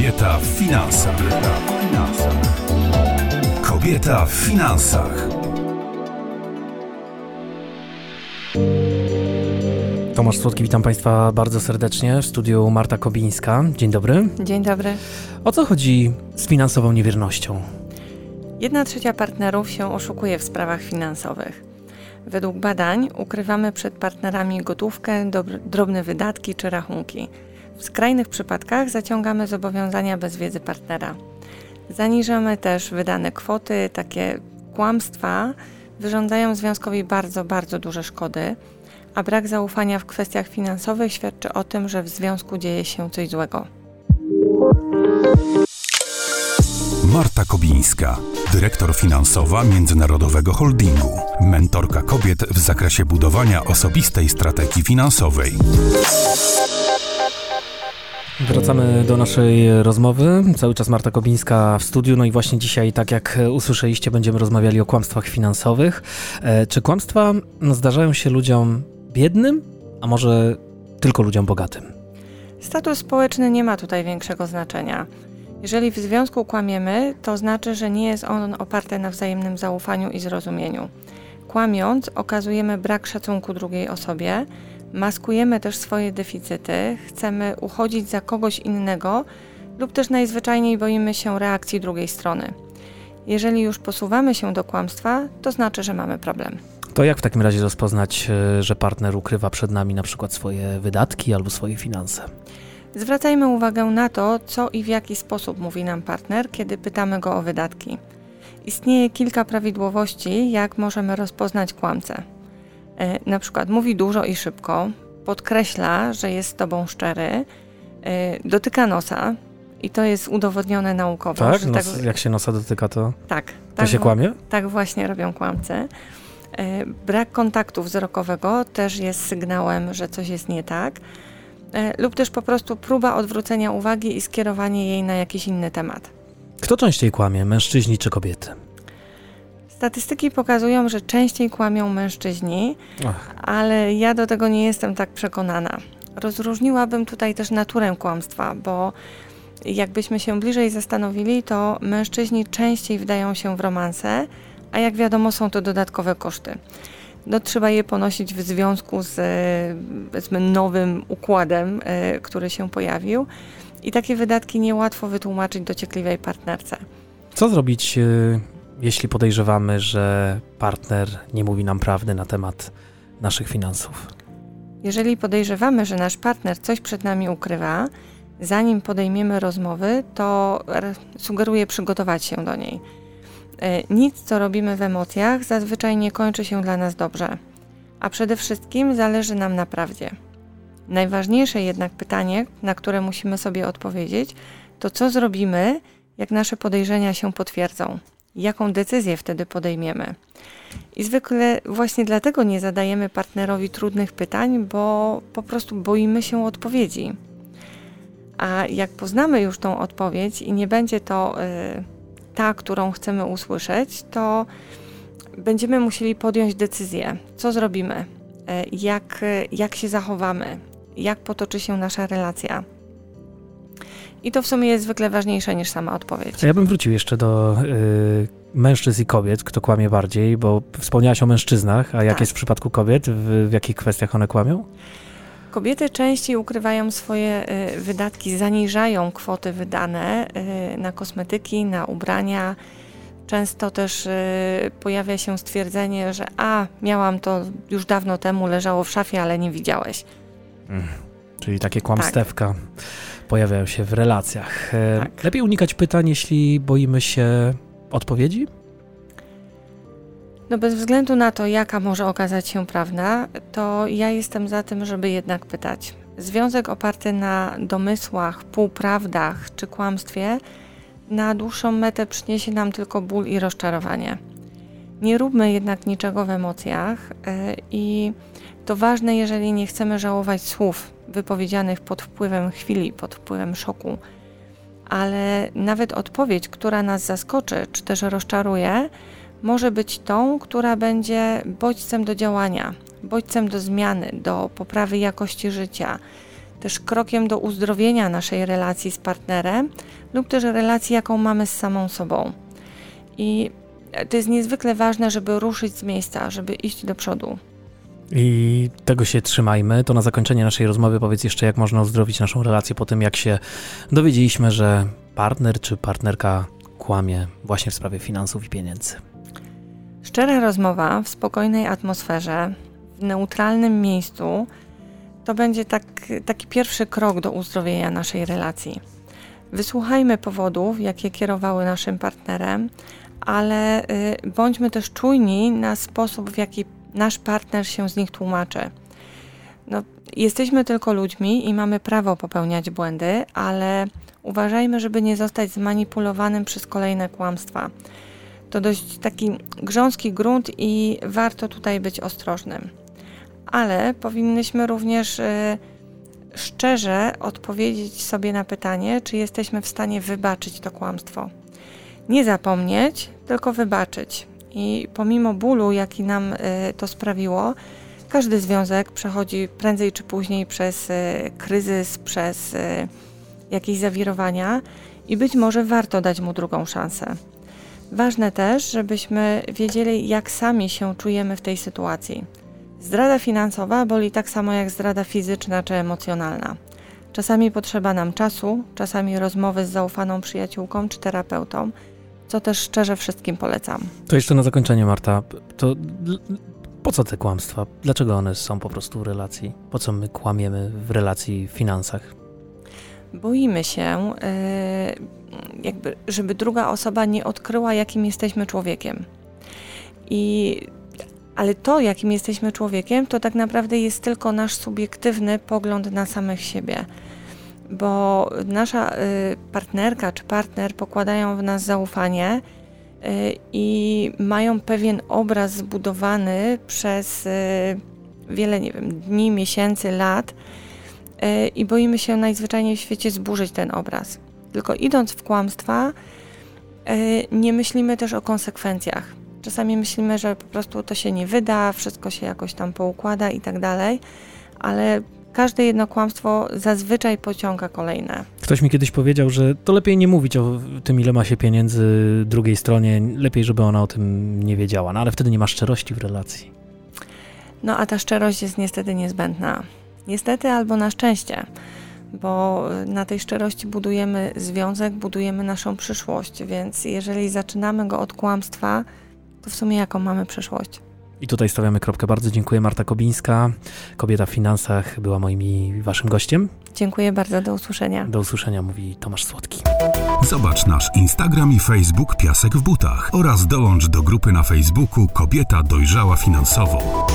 Kobieta w finansach. Kobieta w finansach. Tomasz Słodki, witam Państwa bardzo serdecznie w studiu Marta Kobińska. Dzień dobry. Dzień dobry. O co chodzi z finansową niewiernością? Jedna trzecia partnerów się oszukuje w sprawach finansowych. Według badań ukrywamy przed partnerami gotówkę, drobne wydatki czy rachunki. W skrajnych przypadkach zaciągamy zobowiązania bez wiedzy partnera. Zaniżamy też wydane kwoty, takie kłamstwa wyrządzają związkowi bardzo, bardzo duże szkody, a brak zaufania w kwestiach finansowych świadczy o tym, że w związku dzieje się coś złego. Marta Kobińska, dyrektor finansowa Międzynarodowego Holdingu, mentorka kobiet w zakresie budowania osobistej strategii finansowej. Wracamy do naszej rozmowy. Cały czas Marta Kobińska w studiu. No i właśnie dzisiaj, tak jak usłyszeliście, będziemy rozmawiali o kłamstwach finansowych. E, czy kłamstwa zdarzają się ludziom biednym, a może tylko ludziom bogatym? Status społeczny nie ma tutaj większego znaczenia. Jeżeli w związku kłamiemy, to znaczy, że nie jest on oparty na wzajemnym zaufaniu i zrozumieniu. Kłamiąc, okazujemy brak szacunku drugiej osobie, maskujemy też swoje deficyty, chcemy uchodzić za kogoś innego lub też najzwyczajniej boimy się reakcji drugiej strony. Jeżeli już posuwamy się do kłamstwa, to znaczy, że mamy problem. To jak w takim razie rozpoznać, e, że partner ukrywa przed nami na przykład swoje wydatki albo swoje finanse? Zwracajmy uwagę na to, co i w jaki sposób mówi nam partner, kiedy pytamy go o wydatki. Istnieje kilka prawidłowości, jak możemy rozpoznać kłamcę. E, na przykład mówi dużo i szybko, podkreśla, że jest z tobą szczery, e, dotyka nosa i to jest udowodnione naukowo. Tak? Nos, tak jak się nosa dotyka, to, tak, to tak, się kłamie? Tak właśnie robią kłamcy. E, brak kontaktu wzrokowego też jest sygnałem, że coś jest nie tak, lub też po prostu próba odwrócenia uwagi i skierowanie jej na jakiś inny temat. Kto częściej kłamie, mężczyźni czy kobiety? Statystyki pokazują, że częściej kłamią mężczyźni, Ach. ale ja do tego nie jestem tak przekonana. Rozróżniłabym tutaj też naturę kłamstwa, bo jakbyśmy się bliżej zastanowili, to mężczyźni częściej wdają się w romanse, a jak wiadomo, są to dodatkowe koszty. No, trzeba je ponosić w związku z powiedzmy, nowym układem, e, który się pojawił. I takie wydatki niełatwo wytłumaczyć dociekliwej partnerce. Co zrobić e, jeśli podejrzewamy, że partner nie mówi nam prawdy na temat naszych finansów? Jeżeli podejrzewamy, że nasz partner coś przed nami ukrywa, zanim podejmiemy rozmowy, to sugeruję przygotować się do niej. E, nic, co robimy w emocjach, zazwyczaj nie kończy się dla nas dobrze, a przede wszystkim zależy nam na prawdzie. Najważniejsze jednak pytanie, na które musimy sobie odpowiedzieć, to co zrobimy, jak nasze podejrzenia się potwierdzą jaką decyzję wtedy podejmiemy. I zwykle właśnie dlatego nie zadajemy partnerowi trudnych pytań, bo po prostu boimy się odpowiedzi. A jak poznamy już tą odpowiedź i nie będzie to y, ta, którą chcemy usłyszeć, to będziemy musieli podjąć decyzję, co zrobimy, y, jak, jak się zachowamy, jak potoczy się nasza relacja. I to w sumie jest zwykle ważniejsze niż sama odpowiedź. Ja bym wrócił jeszcze do y, mężczyzn i kobiet, kto kłamie bardziej, bo wspomniałaś o mężczyznach, a jak tak. jest w przypadku kobiet? W, w jakich kwestiach one kłamią? Kobiety częściej ukrywają swoje y, wydatki, zaniżają kwoty wydane y, na kosmetyki, na ubrania. Często też y, pojawia się stwierdzenie, że a, miałam to już dawno temu, leżało w szafie, ale nie widziałeś. Mm, czyli takie kłamstewka. Tak pojawiają się w relacjach. E, tak. Lepiej unikać pytań, jeśli boimy się odpowiedzi? No bez względu na to, jaka może okazać się prawda, to ja jestem za tym, żeby jednak pytać. Związek oparty na domysłach, półprawdach czy kłamstwie na dłuższą metę przyniesie nam tylko ból i rozczarowanie. Nie róbmy jednak niczego w emocjach yy, i to ważne, jeżeli nie chcemy żałować słów wypowiedzianych pod wpływem chwili, pod wpływem szoku. Ale nawet odpowiedź, która nas zaskoczy czy też rozczaruje, może być tą, która będzie bodźcem do działania, bodźcem do zmiany, do poprawy jakości życia, też krokiem do uzdrowienia naszej relacji z partnerem lub też relacji, jaką mamy z samą sobą. I to jest niezwykle ważne, żeby ruszyć z miejsca, żeby iść do przodu. I tego się trzymajmy. To na zakończenie naszej rozmowy powiedz jeszcze, jak można uzdrowić naszą relację po tym, jak się dowiedzieliśmy, że partner czy partnerka kłamie właśnie w sprawie finansów i pieniędzy. Szczera rozmowa w spokojnej atmosferze, w neutralnym miejscu, to będzie tak, taki pierwszy krok do uzdrowienia naszej relacji. Wysłuchajmy powodów, jakie kierowały naszym partnerem, ale y, bądźmy też czujni na sposób, w jaki nasz partner się z nich tłumaczy. No, jesteśmy tylko ludźmi i mamy prawo popełniać błędy, ale uważajmy, żeby nie zostać zmanipulowanym przez kolejne kłamstwa. To dość taki grząski grunt i warto tutaj być ostrożnym. Ale powinnyśmy również y, szczerze odpowiedzieć sobie na pytanie, czy jesteśmy w stanie wybaczyć to kłamstwo. Nie zapomnieć, tylko wybaczyć. I pomimo bólu, jaki nam y, to sprawiło, każdy związek przechodzi prędzej czy później przez y, kryzys, przez y, jakieś zawirowania i być może warto dać mu drugą szansę. Ważne też, żebyśmy wiedzieli, jak sami się czujemy w tej sytuacji. Zdrada finansowa boli tak samo jak zdrada fizyczna czy emocjonalna. Czasami potrzeba nam czasu, czasami rozmowy z zaufaną przyjaciółką czy terapeutą, co też szczerze wszystkim polecam. To jeszcze na zakończenie, Marta. To po co te kłamstwa? Dlaczego one są po prostu w relacji? Po co my kłamiemy w relacji w finansach? Boimy się, yy, jakby, żeby druga osoba nie odkryła, jakim jesteśmy człowiekiem. I ale to, jakim jesteśmy człowiekiem, to tak naprawdę jest tylko nasz subiektywny pogląd na samych siebie bo nasza y, partnerka czy partner pokładają w nas zaufanie y, i mają pewien obraz zbudowany przez y, wiele, nie wiem, dni, miesięcy, lat i boimy się najzwyczajniej w świecie zburzyć ten obraz. Tylko idąc w kłamstwa, nie myślimy też o konsekwencjach. Czasami myślimy, że po prostu to się nie wyda, wszystko się jakoś tam poukłada i tak dalej, ale każde jedno kłamstwo zazwyczaj pociąga kolejne. Ktoś mi kiedyś powiedział, że to lepiej nie mówić o tym, ile ma się pieniędzy drugiej stronie, lepiej, żeby ona o tym nie wiedziała, no ale wtedy nie ma szczerości w relacji. No a ta szczerość jest niestety niezbędna. Niestety albo na szczęście, bo na tej szczerości budujemy związek, budujemy naszą przyszłość, więc jeżeli zaczynamy go od kłamstwa, to w sumie jaką mamy przyszłość? I tutaj stawiamy kropkę. Bardzo dziękuję. Marta Kobińska, kobieta w finansach, była moim i waszym gościem. Dziękuję bardzo. Do usłyszenia. Do usłyszenia, mówi Tomasz Słodki. Zobacz nasz Instagram i Facebook Piasek w butach oraz dołącz do grupy na Facebooku Kobieta dojrzała finansowo.